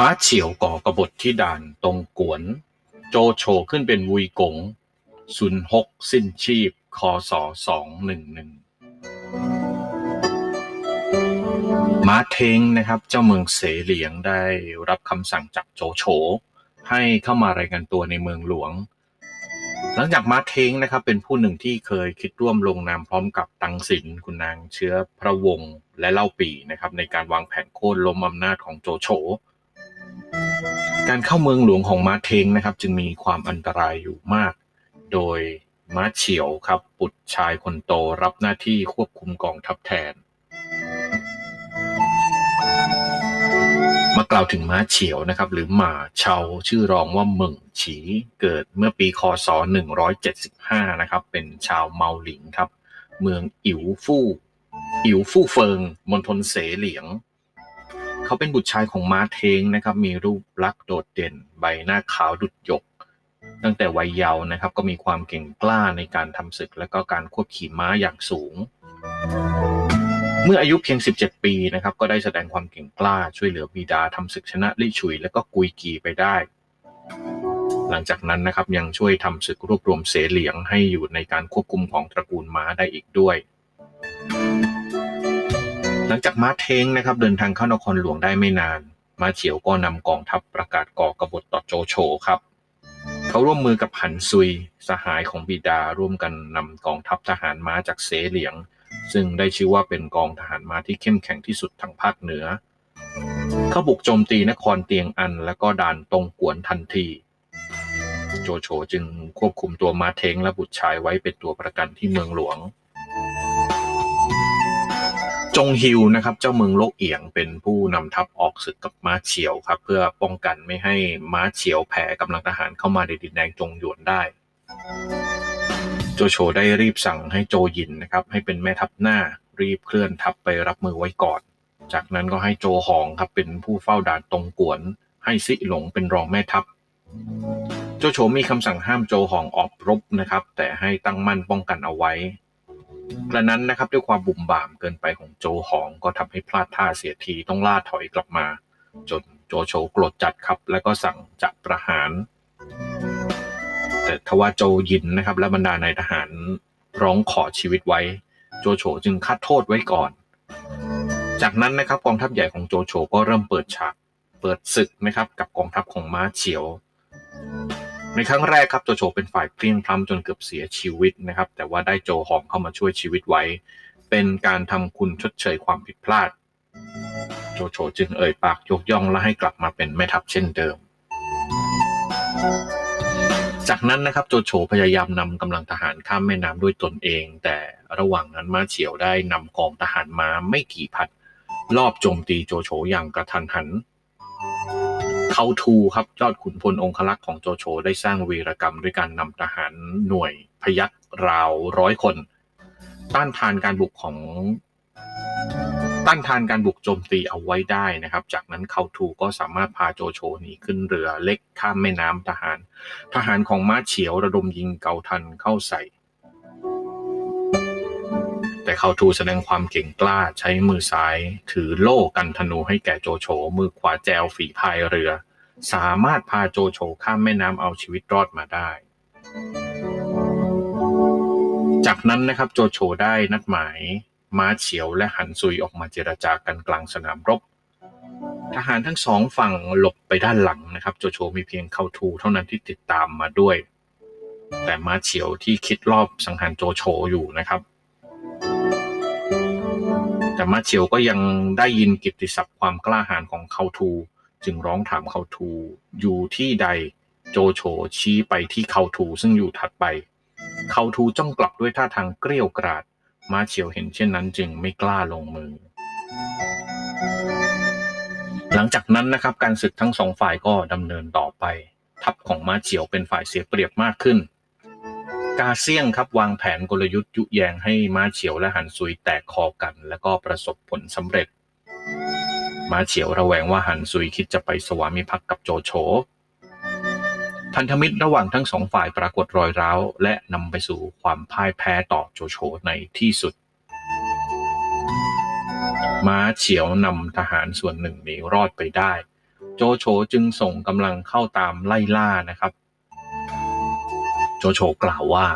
ม้าเฉียวก่อกบฏที่ด่านตรงกวน โจโฉขึ้นเป็นวุยกงซุนหกสิ้นชีพ คศสองหนึ่งหนึ่งม้าเทงนะครับ เจ้าเมืองเสเหลียงได้รับคำสั่งจากโจโฉให้เข้ามารายงานตัวในเมืองหลวง หลังจากม้าเทงนะครับ เป็นผู้หนึ่งที่เคยคิดร่วมลงนามพร้อมกับตังสินคุณนางเชื้อพระวงศ์และเล่าปีนะครับ ในการวางแผนโค่นล้มอำนาจของโจโฉ การเข้าเมืองหลวงของม้าเทงนะครับ จึงมีความอันตรายอยู่มาก โดยม้าเฉียวครับบุตรชายคนโตรับหน้าที่ควบคุมกองทัพแทน มากล่าวถึงม้าเฉียวนะครับ หรือหมาเชาชื่อรองว่าเหมิงฉีเกิดเมื่อปีคศ 175 นะครับ เป็นชาวเมาหลิงครับ เมืองอิ๋วฟู่อิ๋วฟู่เฟิงมณฑลเสเหลียง เขาเป็นบุตรชายของม้าเทงนะครับ มีรูปลักษณ์โดดเด่น ใบหน้าขาวดุจหยก ตั้งแต่วัยเยาว์นะครับ ก็มีความเก่งกล้าในการทำศึก และก็การควบขี่ม้าอย่างสูง เมื่ออายุเพียง 17 ปีนะครับ ก็ได้แสดงความเก่งกล้าช่วยเหลือบิดาทำศึกชนะลี่ฉุย และก็กุยกีไปได้ หลังจากนั้นนะครับยังช่วยทำศึกรวบรวมเสเหลียงให้อยู่ในการควบคุมของตระกูลม้าได้อีกด้วย หลังจากม้าเทงนะครับเดินทางเข้านครหลวงได้ไม่นาน ม้าเฉียวก็นำกองทัพประกาศก่อกบฏต่อโจโฉครับ เขาร่วมมือกับหันซุยสหายของบิดาร่วมกันนำกองทัพทหารม้าจากเสเหลียง ซึ่งได้ชื่อว่าเป็นกองทหารม้าที่เข้มแข็งที่สุดทางภาคเหนือ เขาบุกโจมตีนครเตียงอันและก็ด่านตรงกวนทันทีโจโฉจึงควบคุมตัวม้าเทงและบุตรชายไว้เป็นตัวประกันที่เมืองหลวง จงฮิวนะครับเจ้าเมืองโลกเอียงเป็นผู้นำทัพออกศึกกับม้าเฉียวครับ เพื่อป้องกันไม่ให้ม้าเฉียวแผ่กำลังทหารเข้ามาในดินแดนจงหยวนได้ โจโฉได้รีบสั่งให้โจหยินนะครับ ให้เป็นแม่ทัพหน้ารีบเคลื่อนทัพไปรับมือไว้ก่อน จากนั้นก็ให้โจหองครับเป็นผู้เฝ้าด่านตรงกวน ให้ซิหลงเป็นรองแม่ทัพโจโฉมีคำสั่งห้ามโจหองออกรบนะครับ แต่ให้ตั้งมั่นป้องกันเอาไว้ กระนั้นนะครับด้วยความบุ่มบ่ามเกินไปของโจหองก็ทำให้พลาดท่าเสียทีต้องล่าถอยกลับมา จนโจโฉโกรธจัดครับ แล้วก็สั่งจับประหาร แต่ทว่าโจยินนะครับ และบรรดานายทหารร้องขอชีวิตไว้ โจโฉจึงคัดโทษไว้ก่อน จากนั้นนะครับกองทัพใหญ่ของโจโฉก็เริ่มเปิดฉากเปิดศึกนะครับ กับกองทัพของม้าเฉียว ในครั้งแรกครับโจโฉเป็นฝ่ายเพลียงพล้ำจนเกือบเสียชีวิตนะครับ แต่ว่าได้โจหองเข้ามาช่วยชีวิตไว้ เป็นการทำคุณชดเชยความผิดพลาด โจโฉจึงเอ่ยปากยกย่องและให้กลับมาเป็นแม่ทัพเช่นเดิม จากนั้นนะครับโจโฉพยายามนำกำลังทหารข้ามแม่น้ำด้วยตนเอง แต่ระหว่างนั้นม้าเฉียวได้นำกองทหารมาไม่กี่พันรอบโจมตีโจโฉอย่างกระทันหัน เขาทูครับยอดขุนพลองคลักษ์ของโจโฉได้สร้างวีรกรรมด้วยการนำทหารหน่วยพยัคฆ์ราวร้อยคน ต้านทานการบุกของต้านทานการบุกโจมตีเอาไว้ได้นะครับ จากนั้นเขาทูก็สามารถพาโจโฉหนีขึ้นเรือเล็กข้ามแม่น้ำทหาร ทหารของม้าเฉียวระดมยิงเกาทันเข้าใส่ เขาทูแสดงความเก่งกล้าใช้มือซ้าย ถือโล่กันธนูให้แก่โจโฉมือขวาแจวฝีพายเรือ สามารถพาโจโฉข้ามแม่น้ำเอาชีวิตรอดมาได้ จากนั้นนะครับโจโฉได้นัดหมายม้าเฉียวและหันซุยออกมาเจรจากันกลางสนามรบ ทหารทั้งสองฝั่งหลบไปด้านหลังนะครับโจโฉมีเพียงเข้าทูเท่านั้นที่ติดตามมาด้วย แต่ม้าเฉียวที่คิดรอบสังหารโจโฉอยู่นะครับ แต่มาเฉียวก็ยังได้ยินกิตติศัพท์ความกล้าหาญของเขาทู จึงร้องถามเขาทู อยู่ที่ใดโจโฉชี้ไปที่เขาทูซึ่งอยู่ถัดไป เขาทูจ้องกลับด้วยท่าทางเกรี้ยวกราด มาเฉียวเห็นเช่นนั้นจึงไม่กล้าลงมือ หลังจากนั้นนะครับการศึกทั้งสองฝ่ายก็ดำเนินต่อไป ทัพของมาเฉียวเป็นฝ่ายเสียเปรียบมากขึ้น กาเซียงครับวางแผนกลยุทธ์ยุแยงให้ม้าเฉียวและหันซุยแตกคอกัน แล้วก็ประสบผลสำเร็จ ม้าเฉียวระแวงว่าหันซุยคิดจะไปสวามิภักดิ์กับโจโฉพันธมิตรระหว่างทั้งสองฝ่ายปรากฏรอยร้าว และนำไปสู่ความพ่ายแพ้ต่อโจโฉในที่สุด ม้าเฉียวนำทหารส่วนหนึ่งหนีรอดไปได้ โจโฉจึงส่งกำลังเข้าตามไล่ล่านะครับ โจโฉกล่าวว่า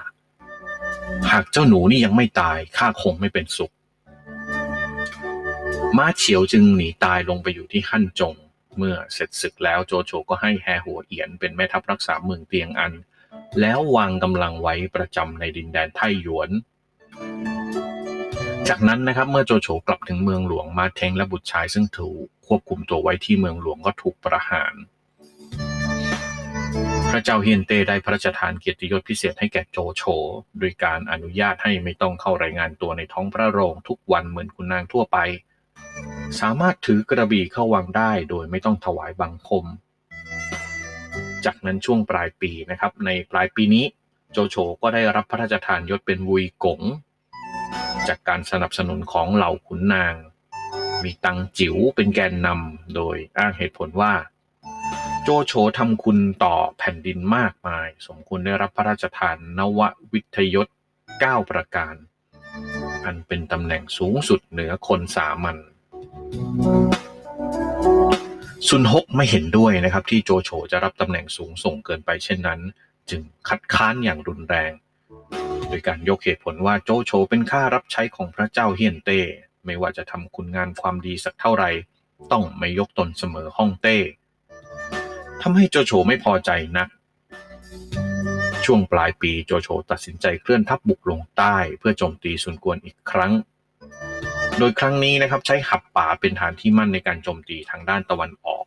หากเจ้าหนูนี่ยังไม่ตายข้าคงไม่เป็นสุข ม้าเฉียวจึงหนีตายลงไปอยู่ที่ฮั่นจง เมื่อเสร็จศึกแล้วโจโฉก็ให้แฮหัวเอียนเป็นแม่ทัพรักษาเมืองเตียงอัน แล้ววางกำลังไว้ประจำในดินแดนไทหยวน จากนั้นนะครับเมื่อโจโฉกลับถึงเมืองหลวงมาเทงและบุตรชายซึ่งถูกควบคุมตัวไว้ที่เมืองหลวงก็ถูกประหาร พระเจ้าเฮียนเต้ได้พระราชทานเกียรติยศพิเศษให้แก่โจโฉโดยการอนุญาตให้ไม่ต้องเข้ารายงานตัวในท้องพระโรงทุกวันเหมือนคุณนางทั่วไป สามารถถือกระบี่เข้าวังได้โดยไม่ต้องถวายบังคม จากนั้นช่วงปลายปีนะครับ ในปลายปีนี้โจโฉก็ได้รับพระราชทานยศเป็นวุยกงจากการสนับสนุนของเหล่าขุนนาง มีตังจิ๋วเป็นแกนนำโดยอ้างเหตุผลว่า จโฉทำคุณต่อแผ่นดินมากมาย สมควรได้รับพระราชทานนววิทยศ 9 ประการ อันเป็นตำแหน่งสูงสุดเหนือคนสามัญซุนฮกไม่เห็นด้วยนะครับ ที่โจโฉจะรับตำแหน่งสูงส่งเกินไปเช่นนั้น จึงคัดค้านอย่างรุนแรง โดยการยกเหตุผลว่าโจโฉเป็นข้ารับใช้ของพระเจ้าเฮียนเต้ไม่ว่าจะทำคุณงานความดีสักเท่าไหร่ต้องไม่ยกตนเสมอห้องเต้ ทำให้โจโฉไม่พอใจนัก ช่วงปลายปีโจโฉตัดสินใจเคลื่อนทัพบุกลงใต้ เพื่อโจมตีซุนกวนอีกครั้ง โดยครั้งนี้นะครับใช้หับป่าเป็นฐานที่มั่นในการโจมตีทางด้านตะวันออก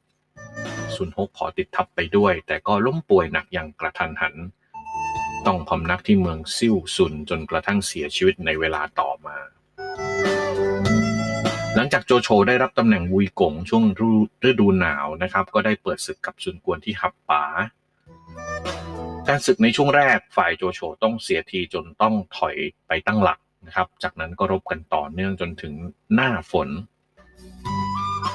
ซุนฮกขอติดทัพไปด้วย แต่ก็ล้มป่วยหนักอย่างกระทันหัน ต้องพำนักที่เมืองซิ่วซุนจนกระทั่งเสียชีวิตในเวลาต่อมา ลังจากโจโฉได้รับตำแหน่งวุยกงช่วงฤดูหนาวนะครับ ก็ได้เปิดศึกกับซุนกวนที่หับป่าการศึกในช่วงแรกฝ่ายโจโฉต้องเสียทีจนต้องถอยไปตั้งหลักนะครับ จากนั้นก็รบกันต่อเนื่องจนถึงหน้าฝน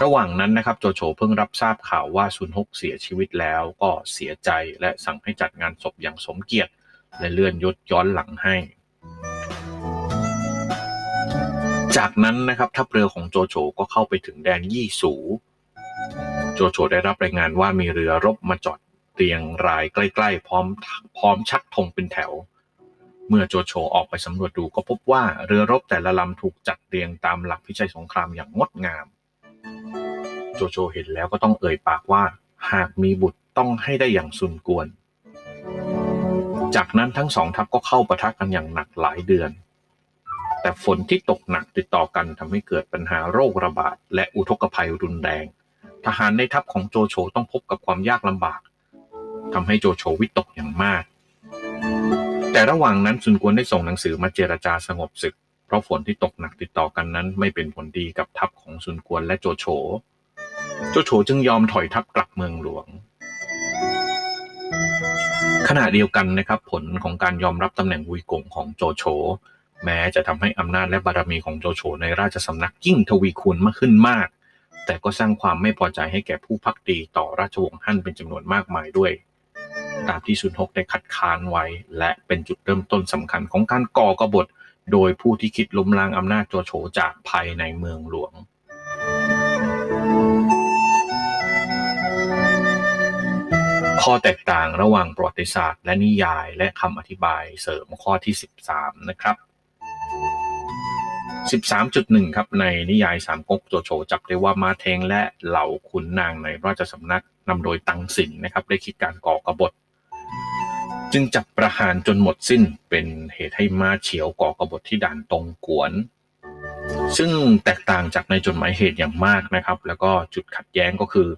ระหว่างนั้นนะครับโจโฉเพิ่งรับทราบข่าวว่าซุนฮกเสียชีวิตแล้วก็เสียใจและสั่งให้จัดงานศพอย่างสมเกียรติและเลื่อนยศย้อนหลังให้ จากนั้นนะครับทัพเรือของโจโฉก็เข้าไปถึงแดนยี่สู โจโฉได้รับรายงานว่ามีเรือรบมาจอดเรียงรายใกล้ๆ พร้อมพร้อมชักธงเป็นแถว เมื่อโจโฉออกไปสำรวจดูก็พบว่าเรือรบแต่ละลำถูกจัดเรียงตามหลักพิชัยสงครามอย่างงดงาม โจโฉเห็นแล้วก็ต้องเอ่ยปากว่า หากมีบุตรต้องให้ได้อย่างสุนกวน จากนั้นทั้งสองทัพก็เข้าปะทะกันอย่างหนักหลายเดือน แต่ฝนที่ตกหนักติดต่อกันทำให้เกิดปัญหาโรคระบาด และอุทกภัยรุนแรง ทหารในทัพของโจโฉต้องพบกับความยากลำบากทำให้โจโฉวิตกอย่างมาก แต่ระหว่างนั้นซุนกวนได้ส่งหนังสือมาเจรจาสงบศึก เพราะฝนที่ตกหนักติดต่อกันนั้น ไม่เป็นผลดีกับทัพของซุนกวนและโจโฉ โจโฉจึงยอมถอยทัพกลับเมืองหลวง ขณะเดียวกันนะครับผลของการยอมรับตำแหน่งวุยกงของโจโฉ แม้จะทำให้อำนาจและบารมีของโจโฉในราชสำนักยิ่งทวีคูณมากขึ้นมาก แต่ก็สร้างความไม่พอใจให้แก่ผู้พักดีต่อราชวงศ์ฮั่นเป็นจำนวนมากมายด้วย ตามที่ซุนฮกได้คัดค้านไว้ และเป็นจุดเริ่มต้นสำคัญของการก่อกบฏ โดยผู้ที่คิดล้มล้างอำนาจโจโฉจากภายในเมืองหลวงข้อแตกต่างระหว่างประวัติศาสตร์ และนิยายและคำอธิบายเสริมข้อที่ 13 นะครับ 13.1 ครับในนิยายสามก๊กโจโฉจับได้ว่ามาเทงและเหล่าขุนนางในราชสำนักนำโดยตังสินนะครับได้คิดการก่อกบฏ จึงจับประหารจนหมดสิ้นเป็นเหตุให้มาเฉียวก่อกบฏที่ด่านตรงกวน ซึ่งแตกต่างจากในจดหมายเหตุอย่างมากนะครับ แล้วก็จุดขัดแย้งก็คือ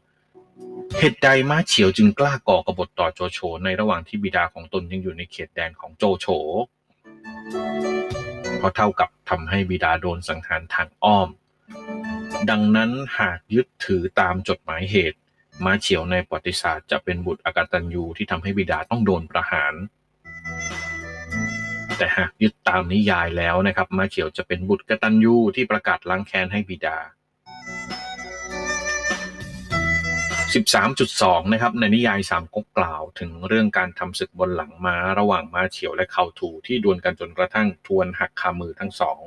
เหตุใดมาเฉียวจึงกล้าก่อกบฏต่อโจโฉในระหว่างที่บิดาของตนยังอยู่ในเขตแดนของโจโฉ เพราะเท่ากับทำให้บิดาโดนสังหารทางอ้อม ดังนั้นหากยึดถือตามจดหมายเหตุ ม้าเฉียวในประวัติศาสตร์จะเป็นบุตรอากตันยูที่ทำให้บิดาต้องโดนประหาร แต่หากยึดตามนิยายแล้วนะครับ ม้าเฉียวจะเป็นบุตรกตันยูที่ประกาศล้างแค้นให้บิดา 13.2 นะครับในนิยายสามก๊กกล่าวถึงเรื่องการทำศึกบนหลังม้าระหว่างม้าเฉียวและเขาถูที่ดวลกันจนกระทั่งทวนหักคามือทั้งสอง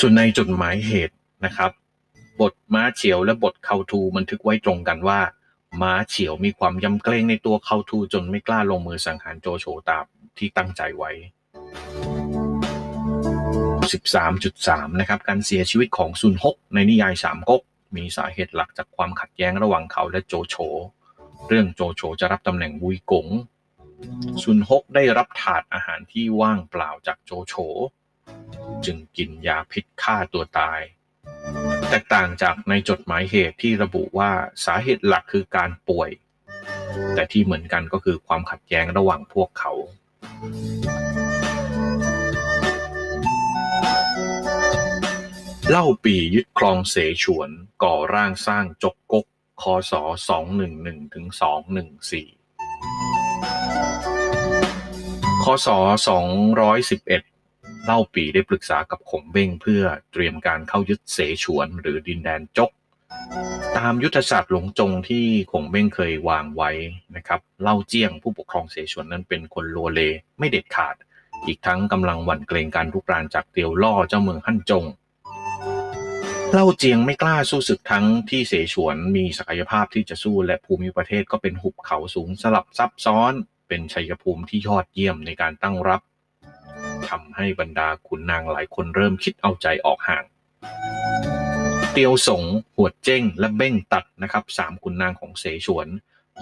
ส่วนในจดหมายเหตุนะครับ บทม้าเฉียวและบทเขาทูบันทึกไว้ตรงกันว่า ม้าเฉียวมีความยำเกรงในตัวเขาทูจนไม่กล้าลงมือสังหารโจโฉตามที่ตั้งใจไว้ 13.3 นะครับ การเสียชีวิตของซุนฮกในนิยายสามก๊ก มีสาเหตุหลักจากความขัดแย้งระหว่างเขาและโจโฉ เรื่องโจโฉจะรับตำแหน่งวุยกงซุนฮกได้รับถาดอาหารที่ว่างเปล่าจากโจโฉ จึงกินยาพิษฆ่าตัวตาย แตกต่างจากในจดหมายเหตุที่ระบุว่าสาเหตุหลักคือการป่วย แต่ที่เหมือนกันก็คือความขัดแย้งระหว่างพวกเขา เล่าปียึดครองเสฉวน ก่อร่างสร้างจกกกคศ 211ถึง214 คศ 211 เล่าปีได้ปรึกษากับขงเบ้งเพื่อเตรียมการเข้ายึดเสฉวนหรือดินแดนจก ตามยุทธศาสตร์หลงจงที่ขงเบ้งเคยวางไว้นะครับ เล่าเจี้ยงผู้ปกครองเสฉวนนั้นเป็นคนโลเลไม่เด็ดขาด อีกทั้งกำลังหวั่นเกรงการลุกรานจากเตียวล่อเจ้าเมืองฮั่นจง เล่าเจียงไม่กล้าสู้ศึกทั้งที่เสฉวนมีศักยภาพที่จะสู้และภูมิประเทศก็เป็นหุบเขาสูงสลับซับซ้อน เป็นชัยภูมิที่ยอดเยี่ยมในการตั้งรับทำให้บรรดาขุนนางหลายคนเริ่มคิดเอาใจออกห่าง เตียวสงหวดเจ้ง และเบ้งตัดนะครับสามขุนนางของเสฉวน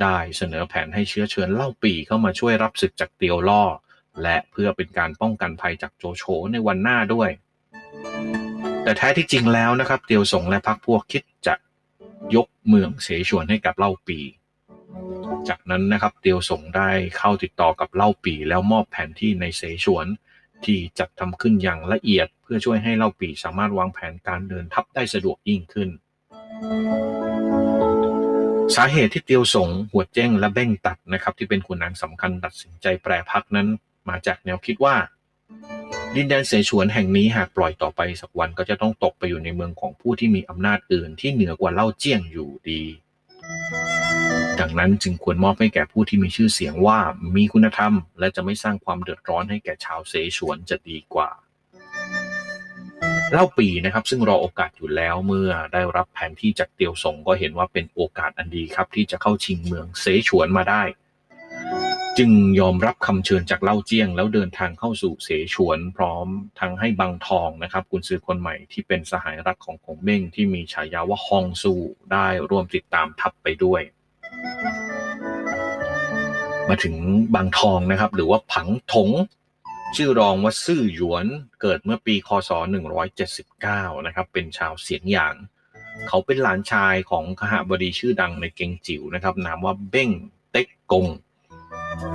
ได้เสนอแผนให้เชื้อเชิญเล่าปีเข้ามาช่วยรับศึกจากเตียวล่อ และเพื่อเป็นการป้องกันภัยจากโจโฉในวันหน้าด้วย แต่แท้ที่จริงแล้วนะครับเตียวสงและพรรคพวกคิดจะยกเมืองเสฉวนให้กับเล่าปี จากนั้นนะครับเตียวสงได้เข้าติดต่อกับเล่าปีแล้วมอบแผนที่ในเสฉวนที่จัดทำขึ้นอย่างละเอียด เพื่อช่วยให้เล่าปีสามารถวางแผนการเดินทัพได้สะดวกยิ่งขึ้น สาเหตุที่เตียวสงหัวเจ้งและเบ้งตัดนะครับที่เป็นขุนนางสำคัญตัดสินใจแปรพักนั้นมาจากแนวคิดว่า ดินแดนเสฉวนแห่งนี้หากปล่อยต่อไปสักวันก็จะต้องตกไปอยู่ในเมืองของผู้ที่มีอำนาจอื่นที่เหนือกว่าเล่าเจี้ยงอยู่ดี ดังนั้นจึงควรมอบให้แก่ผู้ที่มีชื่อเสียงว่ามีคุณธรรม และจะไม่สร้างความเดือดร้อนให้แก่ชาวเสฉวนจะดีกว่าเล่าปีนะครับซึ่งรอโอกาสอยู่แล้วเมื่อได้รับแผนที่จากเตียวสงก็เห็นว่าเป็นโอกาสอันดีครับ ที่จะเข้าชิงเมืองเสฉวนมาได้ จึงยอมรับคำเชิญจากเล่าเจี้ยง แล้วเดินทางเข้าสู่เสฉวน พร้อมทั้งให้บังทองนะครับกุนซือคนใหม่ที่เป็นสหายรักของคงเบ้งที่มีฉายาว่าฮองซูได้ร่วมติดตามทัพไปด้วย มาถึงบางทองนะครับ หรือว่าผังถงชื่อรองว่าซื่อหยวนเกิดเมื่อปีคศ 179 นะครับ เป็นชาวเสียงหยาง เขาเป็นหลานชายของขหบดีชื่อดังในเกงจิ๋วนะครับ นามว่าเบ้งเต็กกง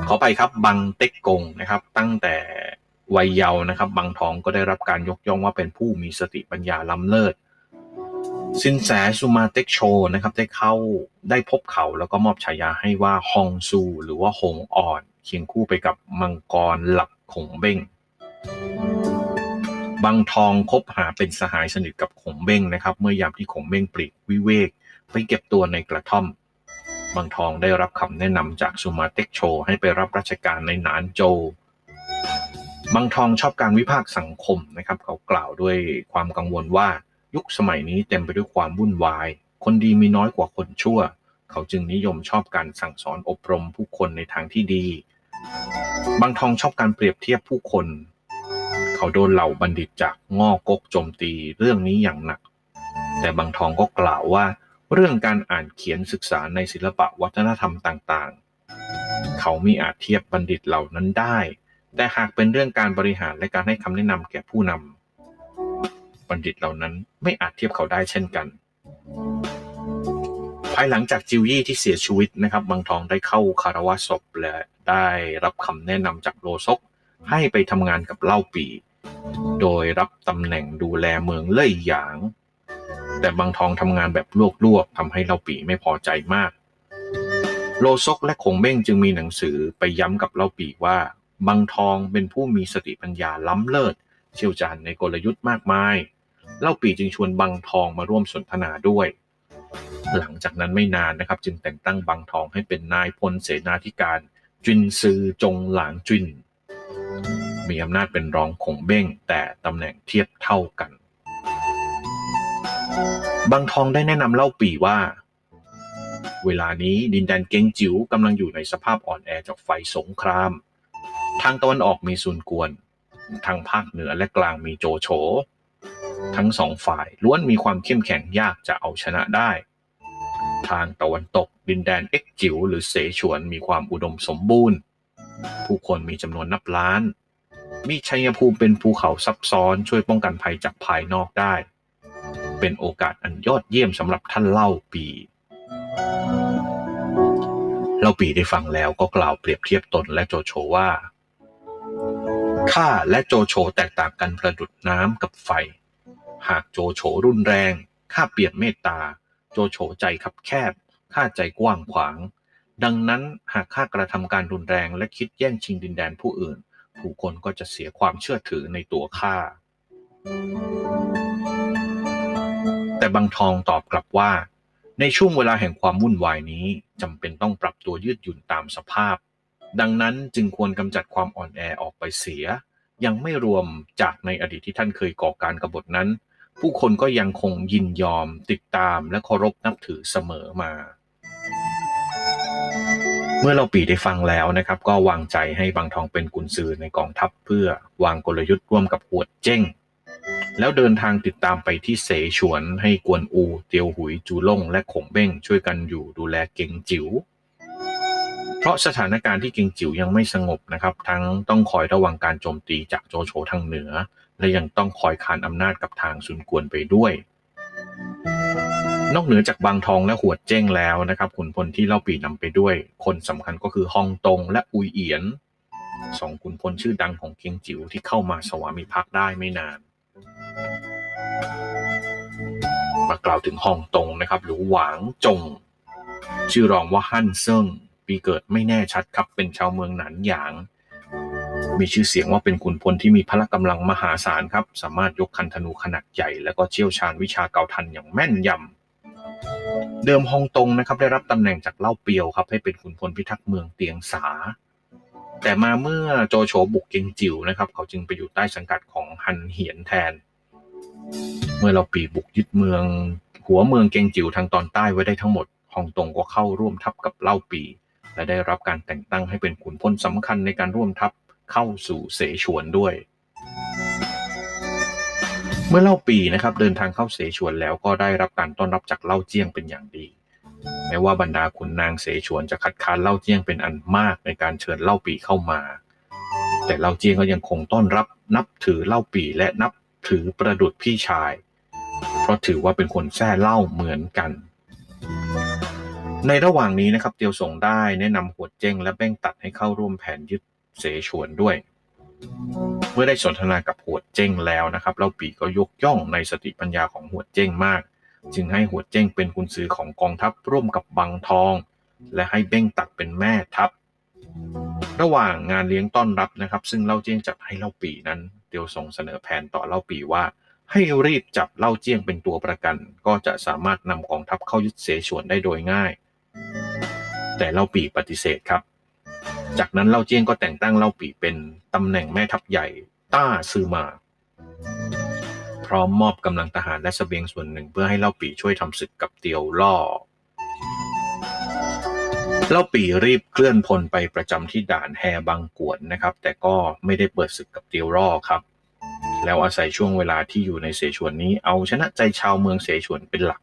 ขอไปครับบังเต็กกงนะครับ ตั้งแต่วัยเยาว์นะครับบางทองก็ได้รับการยกย่องว่าเป็นผู้มีสติปัญญาล้ำเลิศสินแสสุมาเต็กโชนะครับได้เข้าได้พบเขาแล้วก็มอบฉายาให้ว่าฮองซู หรือว่าหงอ่อนเคียงคู่ไปกับมังกรหลักขงเบ้งบางทองคบหาเป็นสหายสนิทกับขงเบ้งนะครับ เมื่อยามที่ขงเบ้งปลีกวิเวกไปเก็บตัวในกระท่อม บางทองได้รับคำแนะนำจากซูมาเต็กโชให้ไปรับราชการในหนานโจบางทองชอบการวิพากษ์สังคมนะครับ เขากล่าวด้วยความกังวลว่ายุคสมัยนี้เต็มไปด้วยความวุ่นวาย คนดีมีน้อยกว่าคนชั่ว เขาจึงนิยมชอบการสั่งสอนอบรมผู้คนในทางที่ดี บางทองชอบการเปรียบเทียบผู้คน เขาเขาโดนเหล่าบัณฑิตจากง่อกกโจมตีเรื่องนี้อย่างหนัก แต่บางทองก็กล่าวว่า เรื่องการอ่านเขียนศึกษาในศิลปะวัฒนธรรมต่างๆ เขามีอาจเทียบบัณฑิตเหล่านั้นได้ แต่หากเป็นเรื่องการบริหารและการให้คำแนะนำแก่ผู้นำบัณฑิตเหล่านั้นไม่อาจเทียบเขาได้เช่นกัน ภายหลังจากจิวยี่ที่เสียชีวิตนะครับบางทองได้เข้าคารวะศพและได้รับคำแนะนำจากโลซกให้ไปทำงานกับเล่าปี โดยรับตำแหน่งดูแลเมืองเล่ยหยาง แต่บางทองทำงานแบบลวกๆทำให้เล่าปีไม่พอใจมาก โลซกและคงเบ้งจึงมีหนังสือไปย้ำกับเล่าปีว่าบางทองเป็นผู้มีสติปัญญาล้ำเลิศ เชี่ยวชาญในกลยุทธ์มากมาย เล่าปีจึงชวนบางทองมาร่วมสนทนาด้วย หลังจากนั้นไม่นานนะครับ จึงแต่งตั้งบางทองให้เป็นนายพลเสนาธิการจินซือจงหลางจินมีอำนาจเป็นรองคงเบ้งแต่ตำแหน่งเทียบเท่ากัน บางทองได้แนะนำเล่าปีว่า เวลานี้ดินแดนเกงจิ๋วกำลังอยู่ในสภาพอ่อนแอจากไฟสงคราม ทางตะวันออกมีซุนกวน ทางภาคเหนือและกลางมีโจโฉ ทั้งสองฝ่ายล้วนมีความเข้มแข็งยากจะเอาชนะได้ ทางตะวันตกดินแดนเอ็กจิ๋วหรือเสฉวนมีความอุดมสมบูรณ์ ผู้คนมีจำนวนนับล้าน มีชัยภูมิเป็นภูเขาซับซ้อนช่วยป้องกันภัยจากภายนอกได้ เป็นโอกาสอันยอดเยี่ยมสำหรับท่านเล่าปี เล่าปีได้ฟังแล้วก็กล่าวเปรียบเทียบตนและโจโฉว่าข้าและโจโฉแตกต่างกันประดุดน้ำกับไฟ หากโจโฉรุนแรงข้าเปรียบเมตตา โจโฉใจคับแคบข้าใจกว้างขวาง ดังนั้นหากข้ากระทำการรุนแรงและคิดแย่งชิงดินแดนผู้อื่น ผู้คนก็จะเสียความเชื่อถือในตัวข้า แต่บางทองตอบกลับว่า ในช่วงเวลาแห่งความวุ่นวายนี้จำเป็นต้องปรับตัวยืดหยุ่นตามสภาพ ดังนั้นจึงควรกำจัดความอ่อนแอออกไปเสีย ยังไม่รวมจากในอดีตที่ท่านเคยก่อการกบฏนั้น ผู้คนก็ยังคงยินยอม ติดตามและเคารพนับถือเสมอมา เมื่อเราปีได้ฟังแล้วนะครับ ก็วางใจให้บางทองเป็นกุนซือในกองทัพเพื่อวางกลยุทธ์ร่วมกับหวดเจ้ง แล้วเดินทางติดตามไปที่เสฉวน ให้กวนอู เตียวหุยจูล่ง และขงเบ้งช่วยกันอยู่ดูแลเกงจิ๋วเพราะสถานการณ์ที่เกงจิ๋วยังไม่สงบนะครับ ทั้งต้องคอยระวังการโจมตีจากโจโฉทางเหนือ และยังต้องคอยขานอำนาจกับทางซุนกวนไปด้วย นอกเหนือจากบางทองและหัวเจ้งแล้วนะครับขุนพลที่เล่าปีนำไปด้วย คนสำคัญก็คือฮองตงและอุยเอียนสองขุนพลชื่อดังของเกงจิ๋วที่เข้ามาสวามิภักดิ์ได้ไม่นาน มากล่าวถึงฮองตงนะครับ หรือหวางจง ชื่อรองว่าฮั่นเซิงปีเกิดไม่แน่ชัดครับ เป็นชาวเมืองหนานหยาง มีชื่อเสียงว่าเป็นขุนพลที่มีพละกำลังมหาศาลครับ สามารถยกคันธนูขนาดใหญ่ และก็เชี่ยวชาญวิชาเกาทันอย่างแม่นยำเดิมฮองตงนะครับได้รับตำแหน่งจากเล่าเปียวครับให้เป็นขุนพลพิทักษ์เมืองเตียงสา แต่มาเมื่อโจโฉบุกเกงจิ๋วนะครับ เขาจึงไปอยู่ใต้สังกัดของฮันเหียนแทน เมื่อเราปีบุกยึดเมือง หัวเมืองเกงจิ๋วทางตอนใต้ไว้ได้ทั้งหมดฮองตงก็เข้าร่วมทัพกับเล่าปี และได้รับการแต่งตั้งให้เป็นขุนพลสำคัญในการร่วมทัพเข้าสู่เสฉวนด้วย เมื่อเล่าปีนะครับเดินทางเข้าเสฉวนแล้วก็ได้รับการต้อนรับจากเล่าเจียงเป็นอย่างดี แม้ว่าบรรดาขุนนางเสฉวนจะคัดค้านเล่าเจียงเป็นอันมากในการเชิญเล่าปีเข้ามา แต่เล่าเจียงก็ยังคงต้อนรับนับถือเล่าปีและนับถือประดุดพี่ชาย เพราะถือว่าเป็นคนแท้เล่าเหมือนกัน ในระหว่างนี้นะครับเตียวส่งได้แนะนำหวดเจ้งและแบ้งตัดให้เข้าร่วมแผนยึดเสฉวนด้วย เมื่อได้สนทนากับหวดเจ้งแล้วนะครับ เล่าปีก็ยกย่องในสติปัญญาของหวดเจ้งมาก จึงให้หัวเจ้งเป็นกุนซือของกองทัพร่วมกับบังทอง และให้เบ้งตัดเป็นแม่ทัพ ระหว่างงานเลี้ยงต้อนรับนะครับ ซึ่งเล่าเจี้ยงจัดให้เล่าปีนั้น เตียวส่งเสนอแผนต่อเล่าปีว่า ให้รีบจับเล่าเจี้ยงเป็นตัวประกัน ก็จะสามารถนำกองทัพเข้ายึดเสฉวนได้โดยง่าย แต่เล่าปีปฏิเสธครับ จากนั้นเล่าเจี้ยงก็แต่งตั้งเล่าปีเป็นตำแหน่งแม่ทัพใหญ่ต้าซือมา พร้อมมอบกำลังทหารและสเสบียงส่วนหนึ่งเพื่อให้เล่าปีช่วยทำศึกกับเตียวล่อ เล่าปีรีบเคลื่อนพลไปประจำที่ด่านแฮบางกวนนะครับ แต่ก็ไม่ได้เปิดศึกกับเตียวล่อครับ แล้วอาศัยช่วงเวลาที่อยู่ในเสฉวนนี้เอาชนะใจชาวเมืองเสฉวนเป็นหลัก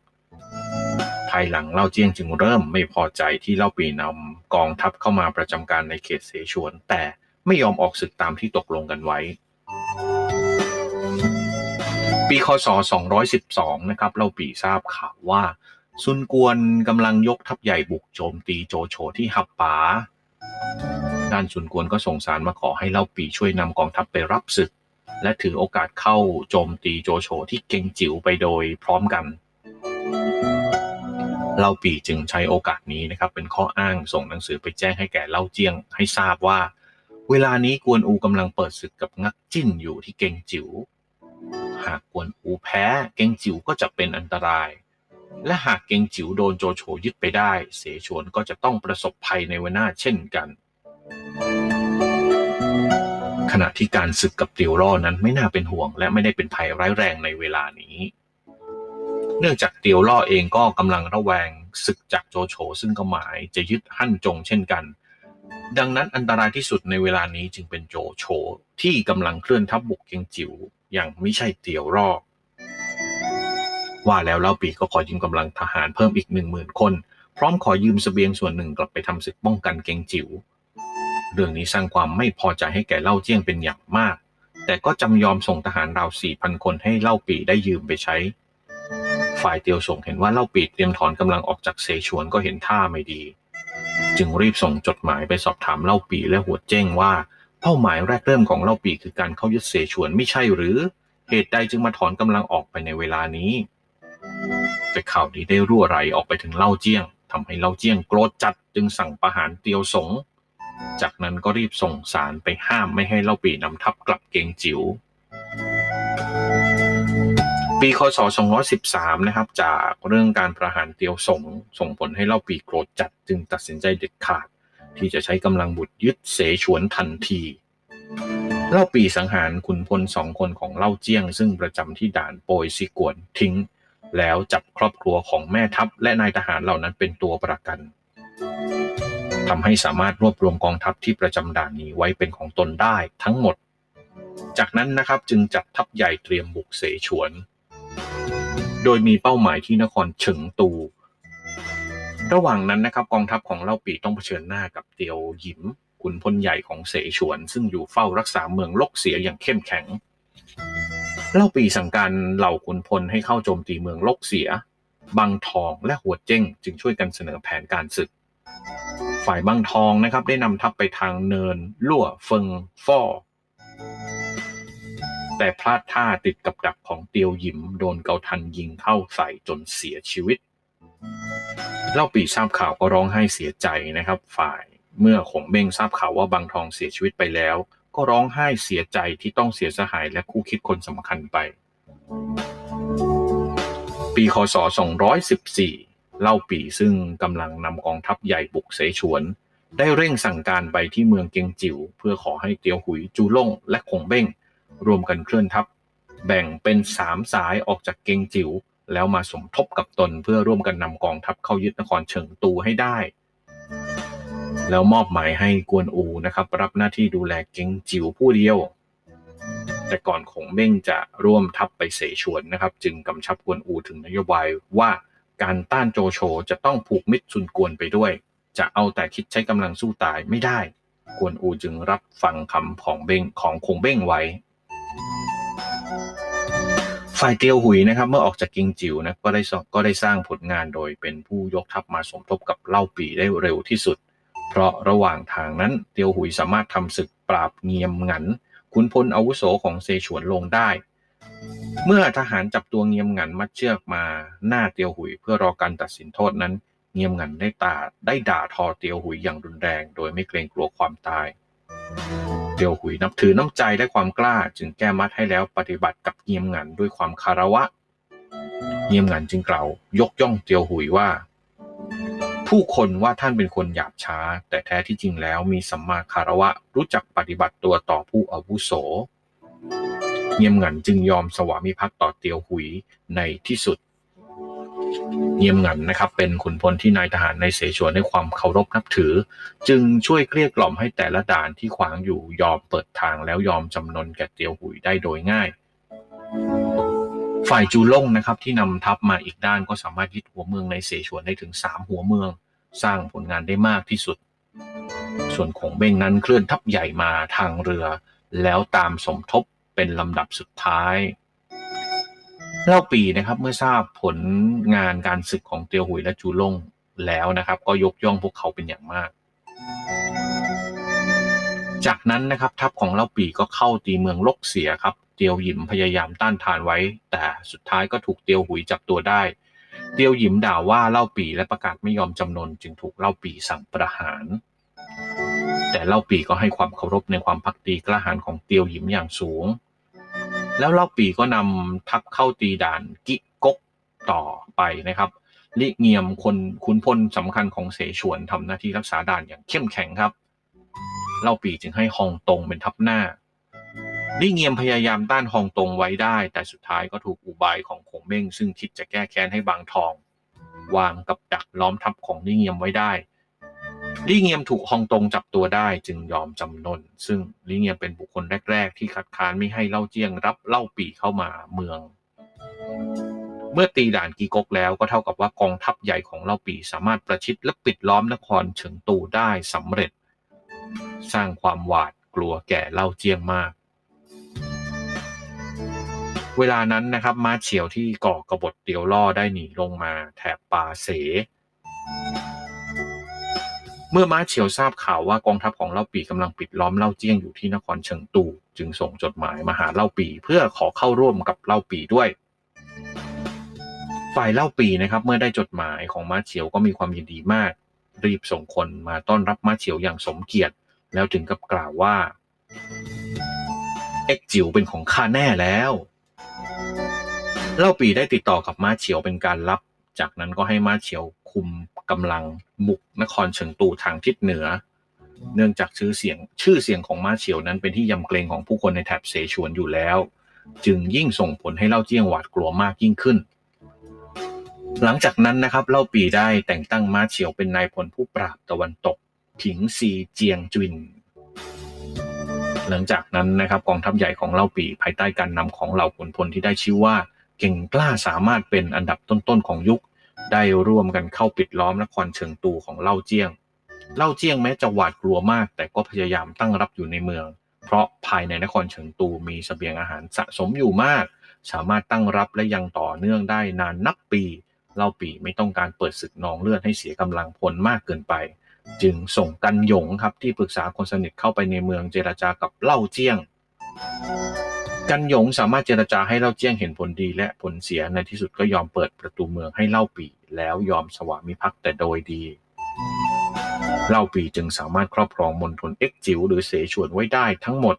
ภายหลังเล่าเจียงจึงเริ่มไม่พอใจที่เล่าปีนำกองทัพเข้ามาประจำการในเขตเสฉวน แต่ไม่ยอมออกศึกตามที่ตกลงกันไว้ ปีคศ 212 นะครับเล่าปีทราบข่าวว่าซุนกวนกำลังยกทัพใหญ่บุกโจมตีโจโฉที่หับป๋าด้านซุนกวนก็ส่งสารมาขอให้เล่าปีช่วยนำกองทัพไปรับศึก และถือโอกาสเข้าโจมตีโจโฉที่เก่งจิ๋วไปโดยพร้อมกัน เล่าปีจึงใช้โอกาสนี้นะครับเป็นข้ออ้างส่งหนังสือไปแจ้งให้แก่เล่าเจียง ให้ทราบว่า เวลานี้กวนอูกำลังเปิดศึกกับงักจิ้นอยู่ที่เก่งจิ๋ว หากกวนอูแพ้ เกงจิ๋วก็จะเป็นอันตราย และหากเกงจิ๋วโดนโจโฉยึดไปได้ เสฉวนก็จะต้องประสบภัยในวันหน้าเช่นกัน ขณะที่การศึกกับเตียวร่อนั้นไม่น่าเป็นห่วง และไม่ได้เป็นภัยร้ายแรงในเวลานี้ เนื่องจากเตียวล่อเองก็กำลังระแวงศึกจากโจโฉซึ่งก็หมายจะยึดหั่นจงเช่นกันดังนั้นอันตรายที่สุดในเวลานี้จึงเป็นโจโฉที่กำลังเคลื่อนทัพบุกเกงจิ๋ว ย่างไม่ใช่เตียวร่อว่าแล้วเล่าปีก็ขอยืมกำลังทหารเพิ่มอีกหนึ่งหมื่นคน พร้อมขอยืมสเสบียงส่วนหนึ่งกลับไปทำศึกป้องกันเกงจิ๋วเรื่องนี้สร้างความไม่พอใจให้แก่เล่าเจี้ยงเป็นอย่างมาก แต่ก็จำยอมส่งทหารราวสี่พันคนให้เล่าปีได้ยืมไปใช้ ฝ่ายเตียวส่งเห็นว่าเล่าปีเตรียมถอนกำลังออกจากเสฉวนก็เห็นท่าไม่ดี จึงรีบส่งจดหมายไปสอบถามเล่าปีและหัวเจ้งว่า เป้าหมายแรกเริ่มของเล่าปีคือการเข้ายึดเสฉวนไม่ใช่หรือ เหตุใดจึงมาถอนกำลังออกไปในเวลานี้ แต่ข่าวนี้ได้รั่วไหลออกไปถึงเล่าเจียงทำให้เล่าเจียงโกรธจัดจึงสั่งประหารเตียวสง จากนั้นก็รีบส่งสารไปห้ามไม่ให้เล่าปีนำทัพกลับเกงจิว๋วปีคศ213นะครับ จากเรื่องการประหารเตียวสงส่งผลให้เล่าปีโกรธจัดจึงตัดสินใจเด็ดขาด ที่จะใช้กำลังบุตรยึดเสฉวนทันที เล่าปีสังหารขุนพลสองคนของเล่าเจียง ซึ่งประจำที่ด่านโปยซิกวนทิ้ง แล้วจับครอบครัวของแม่ทัพและนายทหารเหล่านั้นเป็นตัวประกันทำให้สามารถรวบรวมกองทัพที่ประจำด่านนี้ไว้เป็นของตนได้ทั้งหมด จากนั้นนะครับจึงจัดทัพใหญ่เตรียมบุกเสฉวน โดยมีเป้าหมายที่นครเฉิงตู ระหว่างนั้นนะครับกองทัพของเล่าปีต้องเผชิญหน้ากับเตียวหยิมขุนพลใหญ่ของเสฉวน ซึ่งอยู่เฝ้ารักษาเมืองลกเสียอย่างเข้มแข็ง เล่าปีสั่งการเหล่าขุนพลให้เข้าโจมตีเมืองลกเสีย บังทองและหัวเจ้งจึงช่วยกันเสนอแผนการศึก ฝ่ายบังทองนะครับได้นำทัพไปทางเนินลั่วเฟิงฟ่อแต่พลาดท่าติดกับดักของเตียวหยิมโดนเกาทันยิงเข้าใส่จนเสียชีวิต เล่าปีทราบข่าวก็ร้องไห้เสียใจนะครับ ฝ่ายเมื่อขงเบ้งทราบข่าวว่าบางทองเสียชีวิตไปแล้ว ก็ร้องไห้เสียใจที่ต้องเสียสหายและคู่คิดคนสำคัญไป ปีคศ 214 เล่าปีซึ่งกำลังนำกองทัพใหญ่บุกเสฉวน ได้เร่งสั่งการไปที่เมืองเกียงจิ๋วเพื่อขอให้เตียวหุยจูล่งและคงเบ้งรวมกันเคลื่อนทัพ แบ่งเป็นสามสายออกจากเกียงจิ๋ว แล้วมาสมทบกับตนเพื่อร่วมกันนำกองทัพเข้ายึดนครเฉิงตูให้ได้ แล้วมอบหมายให้กวนอูนะครับ รับหน้าที่ดูแลเก้งจิ๋วผู้เดียว แต่ก่อนคงเบ้งจะร่วมทัพไปเสฉวนนะครับ จึงกำชับกวนอูถึงนโยบายว่าการต้านโจโฉจะต้องผูกมิตรซุนกวนไปด้วย จะเอาแต่คิดใช้กำลังสู้ตายไม่ได้ กวนอูจึงรับฟังคำของเบ้งของคงเบ้งไว้ ฝ่ายเตียวหุยนะครับ เมื่อออกจากกิงจิ๋วนะก็ได้ก็ได้สร้างผลงานโดยเป็นผู้ยกทัพมาสมทบกับเล่าปีได้เร็วที่สุด เพราะระหว่างทางนั้นเตียวหุยสามารถทำศึกปราบเงียมงันขุนพลอาวุโสของเซฉวนลงได้ เมื่อทหารจับตัวเงียมงันมัดเชือกมาหน้าเตียวหุยเพื่อรอการตัดสินโทษนั้น เงียมงันได้ตาได้ด่าทอเตียวหุยอย่างรุนแรง โดยไม่เกรงกลัวความตาย เตียวหุยนับถือน้ำใจและความกล้า จึงแก้มัดให้แล้วปฏิบัติกับเงียมงันด้วยความคารวะ เงียมงันจึงกล่าวยกย่องเตียวหุยว่า ผู้คนว่าท่านเป็นคนหยาบช้า แต่แท้ที่จริงแล้วมีสัมมาคารวะรู้จักปฏิบัติตัวต่อผู้อาวุโส เงียมงันจึงยอมสวามิภักดิ์ต่อเตียวหุยในที่สุด เงียมงันนะครับ เป็นขุนพลที่นายทหารในเสฉวนให้ความเคารพนับถือ จึงช่วยเกลี้ยกล่อมให้แต่ละด่านที่ขวางอยู่ยอมเปิดทางแล้วยอมจำนนแก่เตียวหุยได้โดยง่าย ฝ่ายจูล่งนะครับที่นำทัพมาอีกด้านก็สามารถยึดหัวเมืองในเสฉวนได้ถึง 3 หัวเมือง สร้างผลงานได้มากที่สุด ส่วนของเบ้งนั้นเคลื่อนทัพใหญ่มาทางเรือ แล้วตามสมทบเป็นลำดับสุดท้าย เล่าปีนะครับเมื่อทราบผลงานการศึกของเตียวหุยและจูล่งแล้วนะครับ ก็ยกย่องพวกเขาเป็นอย่างมาก จากนั้นนะครับทัพของเล่าปีก็เข้าตีเมืองลกเสียครับ เตียวหยิมพยายามต้านทานไว้ แต่สุดท้ายก็ถูกเตียวหุยจับตัวได้ เตียวหยิมด่าว่าเล่าปีและประกาศไม่ยอมจำนนจึงถูกเล่าปีสั่งประหาร แต่เล่าปีก็ให้ความเคารพในความพักดีกล้าหาญของเตียวหยิมอย่างสูง แล้วเล่าปีก็นำทัพเข้าตีด่านกิกกต่อไปนะครับลิเงียมคนขุนพลสำคัญของเสฉวนทำหน้าที่รักษาด่านอย่างเข้มแข็งครับเล่าปีจึงให้ฮองตงเป็นทัพหน้าลิเงียมพยายามต้านฮองตงไว้ได้ แต่สุดท้ายก็ถูกอุบายของคงเม่งซึ่งคิดจะแก้แค้นให้บางทอง วางกับดักล้อมทัพของลิเงียมไว้ได้ ลิเงียมถูกฮองตงจับตัวได้จึงยอมจำนน ซึ่งลิเงียมเป็นบุคคลแรก ๆ ที่คัดค้านไม่ให้เล่าเจียงรับเล่าปีเข้ามาเมือง เมื่อตีด่านกีกกแล้วก็เท่ากับว่ากองทัพใหญ่ของเล่าปีสามารถประชิดและปิดล้อมนครเฉิงตูได้สำเร็จ สร้างความหวาดกลัวแก่เล่าเจียงมาก เวลานั้นนะครับมาเฉียวที่ก่อกบฏเตียวล่อได้หนีลงมาแถบป่าเส เมื่อม้าเฉียวทราบข่าวว่ากองทัพของเล่าปีกำลังปิดล้อมเล่าเจี้ยงอยู่ที่นครเฉิงตู จึงส่งจดหมายมาหาเล่าปีเพื่อขอเข้าร่วมกับเล่าปีด้วย ฝ่ายเล่าปีนะครับเมื่อได้จดหมายของม้าเฉียวก็มีความยินดีมาก รีบส่งคนมาต้อนรับม้าเฉียวอย่างสมเกียรติ แล้วถึงกับกล่าวว่าเอ็กจิ๋วเป็นของข้าแน่แล้วเล่าปีได้ติดต่อกับม้าเฉียวเป็นการลับ จากนั้นก็ให้ม้าเฉียว คุมกำลังบุกนครเฉิงตูทางทิศเหนือ เนื่องจากชื่อเสียงชื่อเสียงของม้าเฉียวนั้นเป็นที่ยำเกรงของผู้คนในแถบเสฉวนอยู่แล้ว จึงยิ่งส่งผลให้เล่าเจี้ยงหวาดกลัวมากยิ่งขึ้น หลังจากนั้นนะครับเล่าปีได้แต่งตั้งม้าเฉียวเป็นนายพลผู้ปราบตะวันตกผิงซีเจียงจุนหลังจากนั้นนะครับกองทัพใหญ่ของเล่าปีภายใต้การนำของเหล่าขุนพลที่ได้ชื่อว่าเก่งกล้าสามารถเป็นอันดับต้นๆของยุค ได้ร่วมกันเข้าปิดล้อมนครเชิงตูของเล่าเจียง เล่าเจียงแม้จะหวาดกลัวมาก แต่ก็พยายามตั้งรับอยู่ในเมือง เพราะภายในนครเชิงตูมีเสบียงอาหารสะสมอยู่มาก สามารถตั้งรับและยังต่อเนื่องได้นานนับปี เล่าปีไม่ต้องการเปิดศึกนองเลือดให้เสียกำลังพลมากเกินไป จึงส่งกันหยงครับที่ปรึกษาคนสนิทเข้าไปในเมืองเจรจากับเล่าเจียง กันหยงสามารถเจรจาให้เล่าเจี้ยงเห็นผลดีและผลเสียในที่สุดก็ยอมเปิดประตูเมืองให้เล่าปีแล้วยอมสวามิภักดิ์แต่โดยดี เล่าปีจึงสามารถครอบครองมณฑลเอ็กจิ๋วหรือเสฉวนไว้ได้ทั้งหมด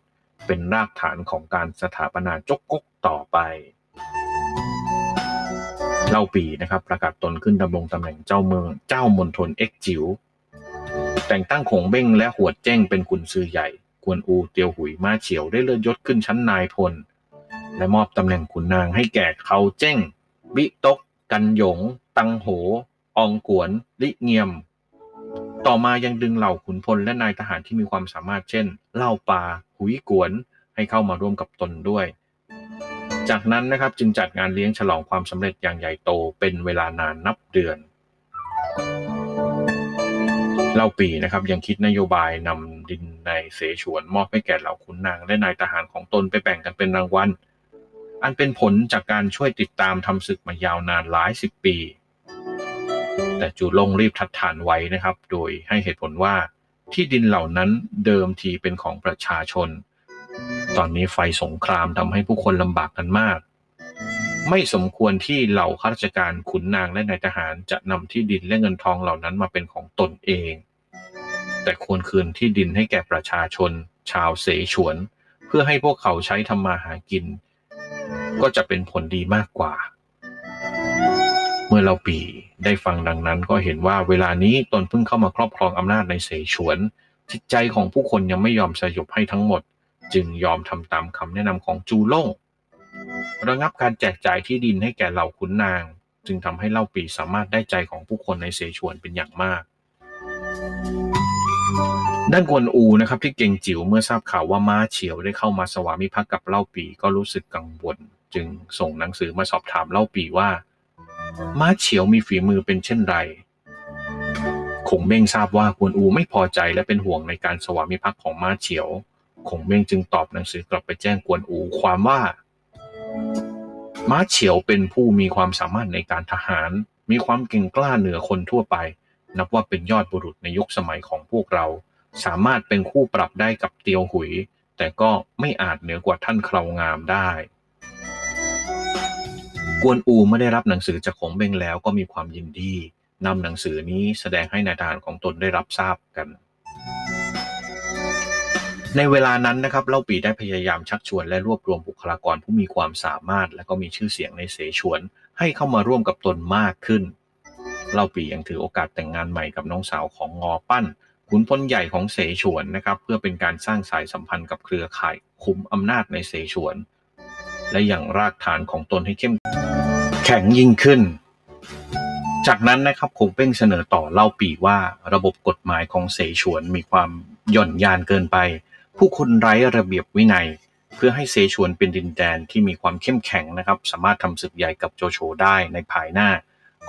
เป็นรากฐานของการสถาปนาจกกกต่อไป เล่าปีนะครับประกาศตนขึ้นดำรงตำแหน่งเจ้าเมืองเจ้ามณฑลเอ็กจิ๋วแต่งตั้งขงเบ้งและหัวเจ้งเป็นกุนซือใหญ่ กวนอูเตียวหุยมาเฉียวได้เลื่อนยศขึ้นชั้นนายพล และมอบตำแหน่งขุนนางให้แก่เขาเจ้ง บิตก กันหยง ตังโห อองกวน ลิเงียม ต่อมายังดึงเหล่าขุนพลและนายทหารที่มีความสามารถเช่น เล่าปาหุยกวนให้เข้ามาร่วมกับตนด้วย จากนั้นนะครับจึงจัดงานเลี้ยงฉลองความสำเร็จอย่างใหญ่โตเป็นเวลานานนับเดือน ล่าปีนะครับยังคิดนโยบายนำดินในเสฉวนมอบให้แก่เหล่าขุนนางและนายทหารของตนไปแบ่งกันเป็นรางวัล อันเป็นผลจากการช่วยติดตามทำศึกมายาวนานหลายสิบปี แต่จูลงรีบทัดฐานไว้นะครับ โดยให้เหตุผลว่าที่ดินเหล่านั้นเดิมทีเป็นของประชาชน ตอนนี้ไฟสงครามทำให้ผู้คนลำบากกันมาก ไม่สมควรที่เหล่าข้าราชการขุนนางและนายทหารจะนำที่ดินและเงินทองเหล่านั้นมาเป็นของตนเอง แต่ควรคืนที่ดินให้แก่ประชาชน ชาวเสฉวน เพื่อให้พวกเขาใช้ทำมาหากิน ก็จะเป็นผลดีมากกว่า เมื่อเราปีได้ฟังดังนั้นก็เห็นว่าเวลานี้ตนเพิ่งเข้ามาครอบครองอำนาจในเสฉวน จิตใจของผู้คนยังไม่ยอมสยบให้ทั้งหมด จึงยอมทำตามคำแนะนำของจูล่งระงับการแจกจ่ายที่ดินให้แก่เหล่าขุนนาง จึงทำให้เล่าปีสามารถได้ใจของผู้คนในเสฉวนเป็นอย่างมาก ด้านกวนอูนะครับที่เก่งจิ๋วเมื่อทราบข่าวว่าม้าเฉียวได้เข้ามาสวามิภักดิ์กับเล่าปีก็รู้สึกกังวล จึงส่งหนังสือมาสอบถามเล่าปีว่า ม้าเฉียวมีฝีมือเป็นเช่นไรคงเบ้งทราบว่ากวนอูไม่พอใจและเป็นห่วงในการสวามิภักดิ์ของม้าเฉียวคงเบ้งจึงตอบหนังสือกลับไปแจ้งกวนอูความว่า ม้าเฉียวเป็นผู้มีความสามารถในการทหาร มีความเก่งกล้าเหนือคนทั่วไป นับว่าเป็นยอดบุรุษในยุคสมัยของพวกเรา สามารถเป็นคู่ปรับได้กับเตียวหุย แต่ก็ไม่อาจเหนือกว่าท่านครางามได้ กวนอูไม่ได้รับหนังสือจากของเบงแล้วก็มีความยินดีนำหนังสือนี้แสดงให้นายทหารของตนได้รับทราบกัน ในเวลานั้นนะครับเล่าปีได้พยายามชักชวนและรวบรวมบุคลากรผู้มีความสามารถ และก็มีชื่อเสียงในเสฉวน ให้เข้ามาร่วมกับตนมากขึ้น เล่าปียังถือโอกาสแต่งงานใหม่กับน้องสาวของงอปั้นขุนพลใหญ่ของเสฉวนนะครับเพื่อเป็นการสร้างสายสัมพันธ์กับเครือข่ายคุมอำนาจในเสฉวน และอย่างรากฐานของตนให้เข้มแข็งยิ่งขึ้น จากนั้นนะครับคงเป้งเสนอต่อเล่าปีว่าระบบกฎหมายของเสฉวนมีความหย่อนยานเกินไป ผู้คนไร้ระเบียบวินัย เพื่อให้เสฉวนเป็นดินแดนที่มีความเข้มแข็งนะครับ สามารถทำศึกใหญ่กับโจโฉได้ในภายหน้า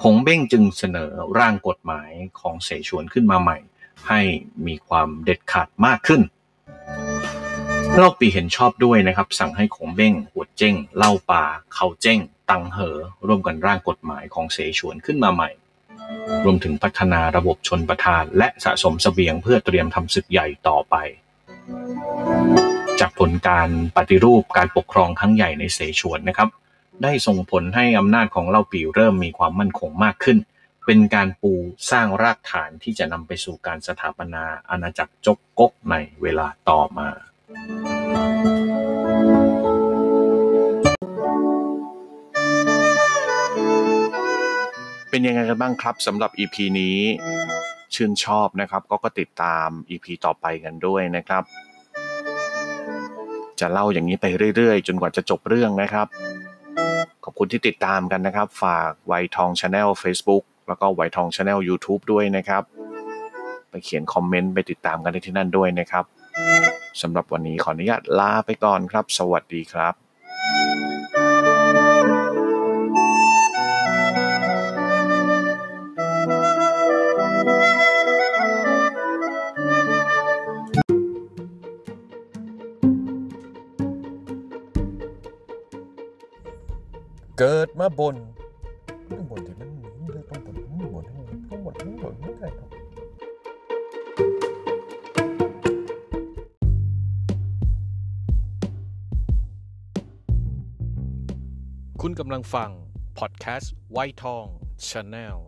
คงเบ้งจึงเสนอร่างกฎหมายของเสฉวนขึ้นมาใหม่ ให้มีความเด็ดขาดมากขึ้นเล่าปีเห็นชอบด้วยนะครับ สั่งให้คงเบ้ง หัวเจ้ง เล่าป่า เขาเจ้ง ตังเหอ ร่วมกันร่างกฎหมายของเสฉวนขึ้นมาใหม่ รวมถึงพัฒนาระบบชนประทาน และสะสมเสบียงเพื่อเตรียมทำศึกใหญ่ต่อไป จากผลการปฏิรูปการปกครองครั้งใหญ่ในเสฉวนนะครับ ได้ส่งผลให้อำนาจของเล่าปีเริ่มมีความมั่นคงมากขึ้น เป็นการปูสร้างรากฐานที่จะนำไปสู่การสถาปนาอาณาจักรจกกกในเวลาต่อมาเป็นยังไงกันบ้างครับสำหรับ EP นี้ ชื่นชอบนะครับ ก็ก็ติดตาม EP ต่อไปกันด้วยนะครับ จะเล่าอย่างนี้ไปเรื่อยๆ จนกว่าจะจบเรื่องนะครับ ขอบคุณที่ติดตามกันนะครับ ฝากไวทองชาแนล Facebook แล้วก็ไวทอง Channel YouTube ด้วยนะครับ ไปเขียน comment ไปติดตามกันที่นั่นด้วยนะครับสำหรับวันนี้ขออนุญาตลาไปก่อนครับ สวัสดีครับ มาบนต้องบนที่มันหนีเลยต้องบนต้องบนต้องบนต้องบนไม่ได้ครับคุณกำลังฟัง พอดแคสต์ไวทองชาแนล